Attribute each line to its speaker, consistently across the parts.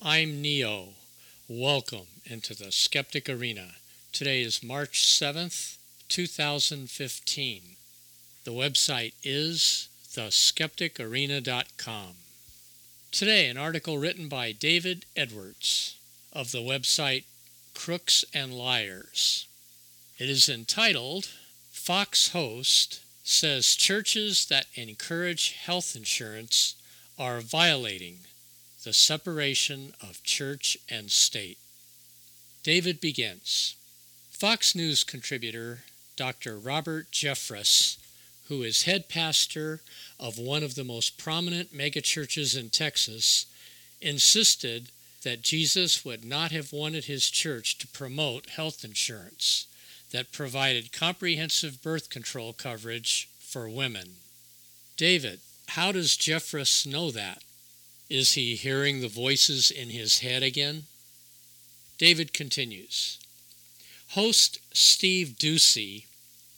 Speaker 1: I'm Neo. Welcome into the Skeptic Arena. Today is March 7th, 2015. The website is theskepticarena.com. Today, an article written by David Edwards of the website Crooks and Liars. It is entitled Fox Host Says Churches That Encourage Health Insurance Are Violating the Separation of Church and State. David begins. Fox News contributor Dr. Robert Jeffress, who is head pastor of one of the most prominent megachurches in Texas, insisted that Jesus would not have wanted his church to promote health insurance that provided comprehensive birth control coverage for women. David, how does Jeffress know that? Is he hearing the voices in his head again? David continues. Host Steve Doocy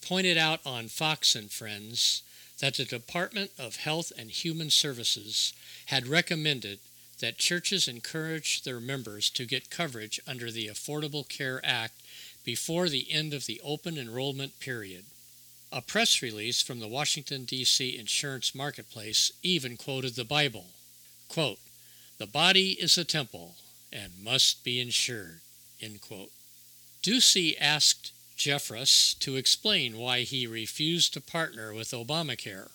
Speaker 1: pointed out on Fox and Friends that the Department of Health and Human Services had recommended that churches encourage their members to get coverage under the Affordable Care Act before the end of the open enrollment period. A press release from the Washington, D.C. insurance marketplace even quoted the Bible. Quote, the body is a temple and must be insured. End quote. Doocy asked Jeffress to explain why he refused to partner with Obamacare.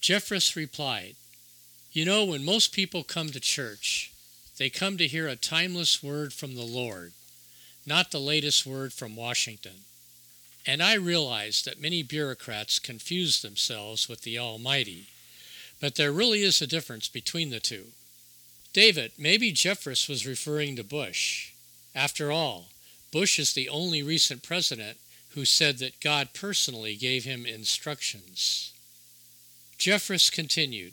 Speaker 1: Jeffress replied, You know, when most people come to church, they come to hear a timeless word from the Lord, not the latest word from Washington. And I realize that many bureaucrats confuse themselves with the Almighty but there really is a difference between the two. David, maybe Jeffress was referring to Bush. After all, Bush is the only recent president who said that God personally gave him instructions. Jeffress continued,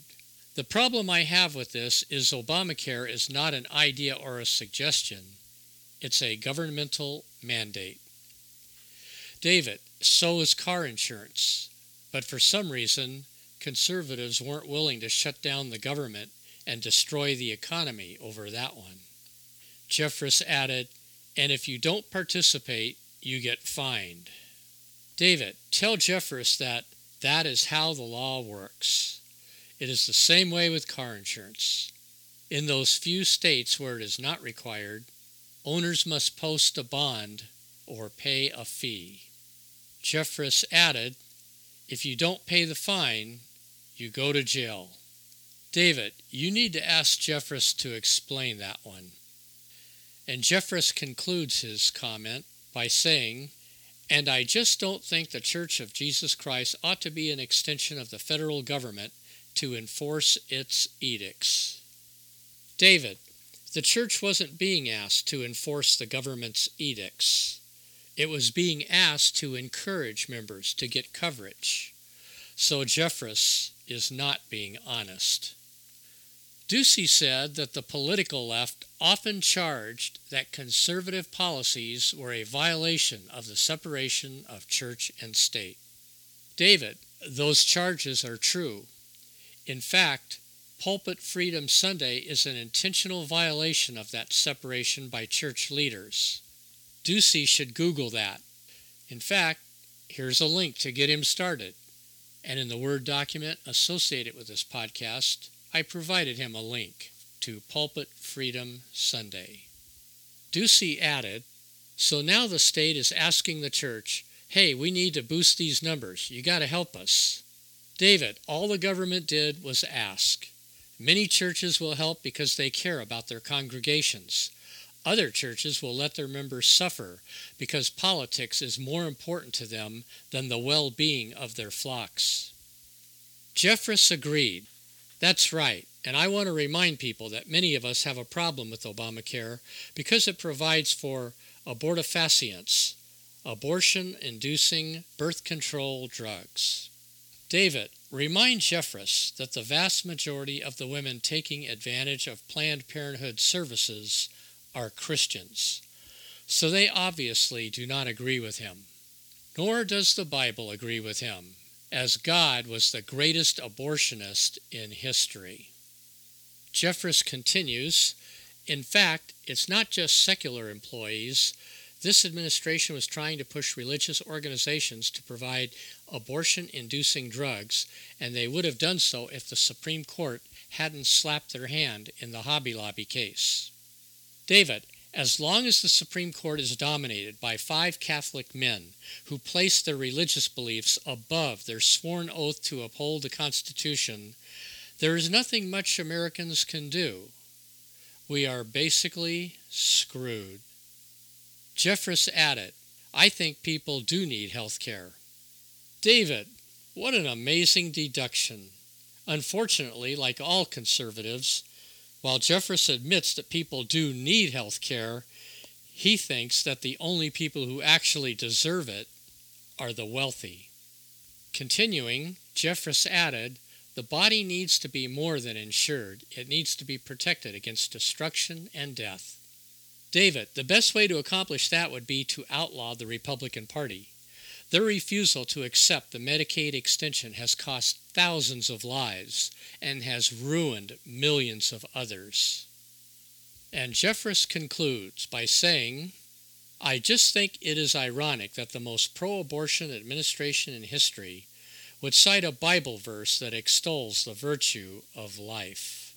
Speaker 1: The problem I have with this is Obamacare is not an idea or a suggestion, it's a governmental mandate. David, so is car insurance, but for some reason, conservatives weren't willing to shut down the government and destroy the economy over that one. Jeffress added, and if you don't participate, you get fined. David, tell Jeffress that that is how the law works. It is the same way with car insurance. In those few states where it is not required, owners must post a bond or pay a fee. Jeffress added, if you don't pay the fine, you go to jail. David, you need to ask Jeffress to explain that one. And Jeffress concludes his comment by saying, And I just don't think the Church of Jesus Christ ought to be an extension of the federal government to enforce its edicts. David, the church wasn't being asked to enforce the government's edicts. It was being asked to encourage members to get coverage. So Jeffress is not being honest. Doocy said that the political left often charged that conservative policies were a violation of the separation of church and state. David, those charges are true. In fact, Pulpit Freedom Sunday is an intentional violation of that separation by church leaders. Doocy should Google that. In fact, here's a link to get him started. And in the Word document associated with this podcast, I provided him a link. to Pulpit Freedom Sunday. Doocy added, So now the state is asking the church, hey, we need to boost these numbers. You got to help us. David, all the government did was ask. Many churches will help because they care about their congregations. Other churches will let their members suffer because politics is more important to them than the well being of their flocks. Jeffress agreed. That's right, and I want to remind people that many of us have a problem with Obamacare because it provides for abortifacients, abortion inducing birth control drugs. David, remind Jeffress that the vast majority of the women taking advantage of Planned Parenthood services are Christians, so they obviously do not agree with him. Nor does the Bible agree with him, as God was the greatest abortionist in history. Jeffress continues In fact, it's not just secular employees. This administration was trying to push religious organizations to provide abortion inducing drugs, and they would have done so if the Supreme Court hadn't slapped their hand in the Hobby Lobby case. David, as long as the Supreme Court is dominated by five Catholic men who place their religious beliefs above their sworn oath to uphold the Constitution, there is nothing much Americans can do. We are basically screwed. Jeffress added, I think people do need health care. David, what an amazing deduction. Unfortunately, like all conservatives, while Jeffress admits that people do need health care, he thinks that the only people who actually deserve it are the wealthy. Continuing, Jeffress added, the body needs to be more than insured. It needs to be protected against destruction and death. David, the best way to accomplish that would be to outlaw the Republican Party. Their refusal to accept the Medicaid extension has cost thousands of lives and has ruined millions of others. And Jeffress concludes by saying, I just think it is ironic that the most pro abortion administration in history would cite a Bible verse that extols the virtue of life.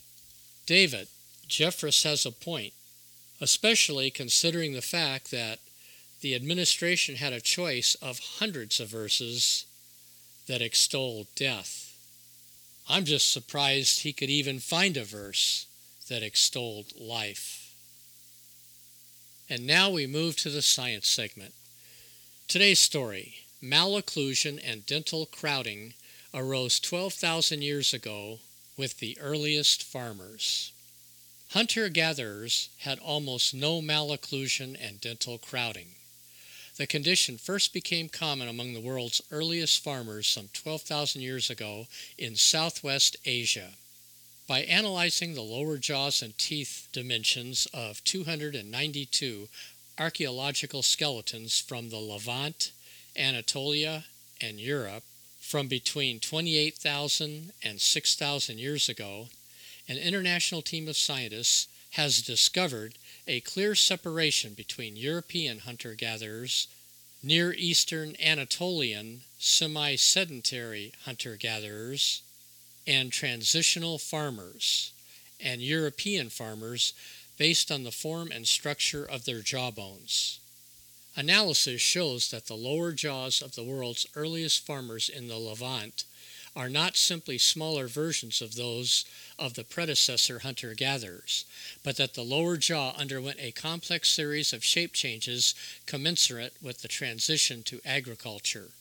Speaker 1: David, Jeffress has a point, especially considering the fact that the administration had a choice of hundreds of verses that extol death. I'm just surprised he could even find a verse that extolled life. And now we move to the science segment. Today's story malocclusion and dental crowding arose 12,000 years ago with the earliest farmers. Hunter gatherers had almost no malocclusion and dental crowding. The condition first became common among the world's earliest farmers some 12,000 years ago in Southwest Asia. By analyzing the lower jaws and teeth dimensions of 292 archaeological skeletons from the Levant, Anatolia, and Europe from between 28,000 and 6,000 years ago, an international team of scientists has discovered a clear separation between European hunter gatherers, Near Eastern Anatolian semi sedentary hunter gatherers, and transitional farmers, and European farmers based on the form and structure of their jawbones. Analysis shows that the lower jaws of the world's earliest farmers in the Levant are not simply smaller versions of those of the predecessor hunter gatherers, but that the lower jaw underwent a complex series of shape changes commensurate with the transition to agriculture.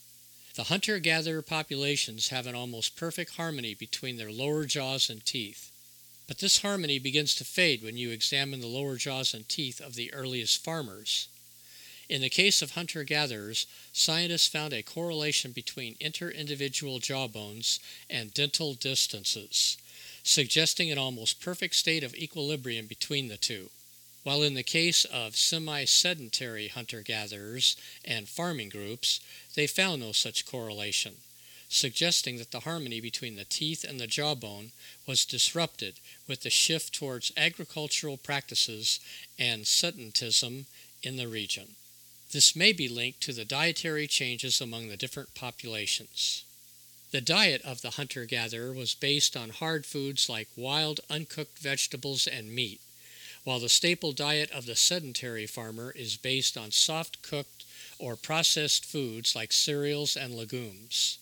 Speaker 1: The hunter gatherer populations have an almost perfect harmony between their lower jaws and teeth. But this harmony begins to fade when you examine the lower jaws and teeth of the earliest farmers. In the case of hunter gatherers, scientists found a correlation between inter interindividual jawbones and dental distances, suggesting an almost perfect state of equilibrium between the two. While in the case of semi sedentary hunter gatherers and farming groups, they found no such correlation, suggesting that the harmony between the teeth and the jawbone was disrupted with the shift towards agricultural practices and sedentism in the region. This may be linked to the dietary changes among the different populations. The diet of the hunter gatherer was based on hard foods like wild, uncooked vegetables and meat, while the staple diet of the sedentary farmer is based on soft cooked or processed foods like cereals and legumes.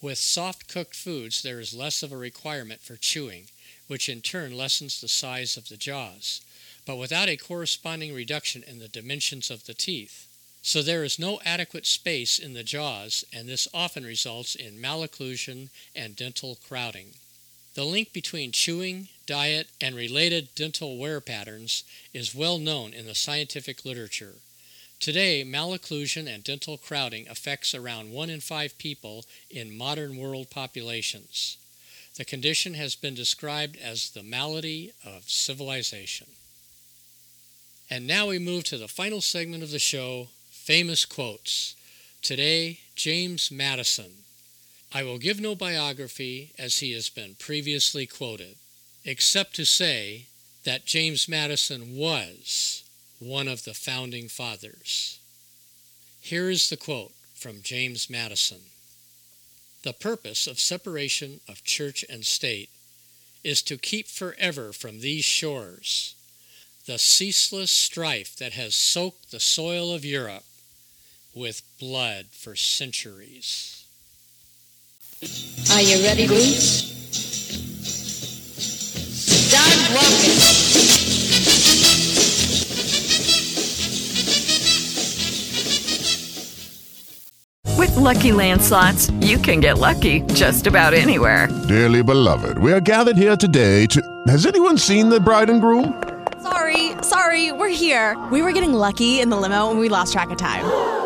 Speaker 1: With soft cooked foods, there is less of a requirement for chewing, which in turn lessens the size of the jaws, but without a corresponding reduction in the dimensions of the teeth. So there is no adequate space in the jaws, and this often results in malocclusion and dental crowding. The link between chewing, diet, and related dental wear patterns is well known in the scientific literature. Today, malocclusion and dental crowding affects around 1 in 5 people in modern world populations. The condition has been described as the malady of civilization. And now we move to the final segment of the show Famous quotes. Today, James Madison. I will give no biography as he has been previously quoted, except to say that James Madison was one of the founding fathers. Here is the quote from James Madison The purpose of separation of church and state is to keep forever from these shores the ceaseless strife that has soaked the soil of Europe with blood for centuries.
Speaker 2: Are you ready, Bruce? Start walking.
Speaker 3: With Lucky Land slots, you can get lucky just about anywhere.
Speaker 4: Dearly beloved, we are gathered here today to. Has anyone seen the bride and groom?
Speaker 5: Sorry, sorry, we're here. We were getting lucky in the limo and we lost track of time.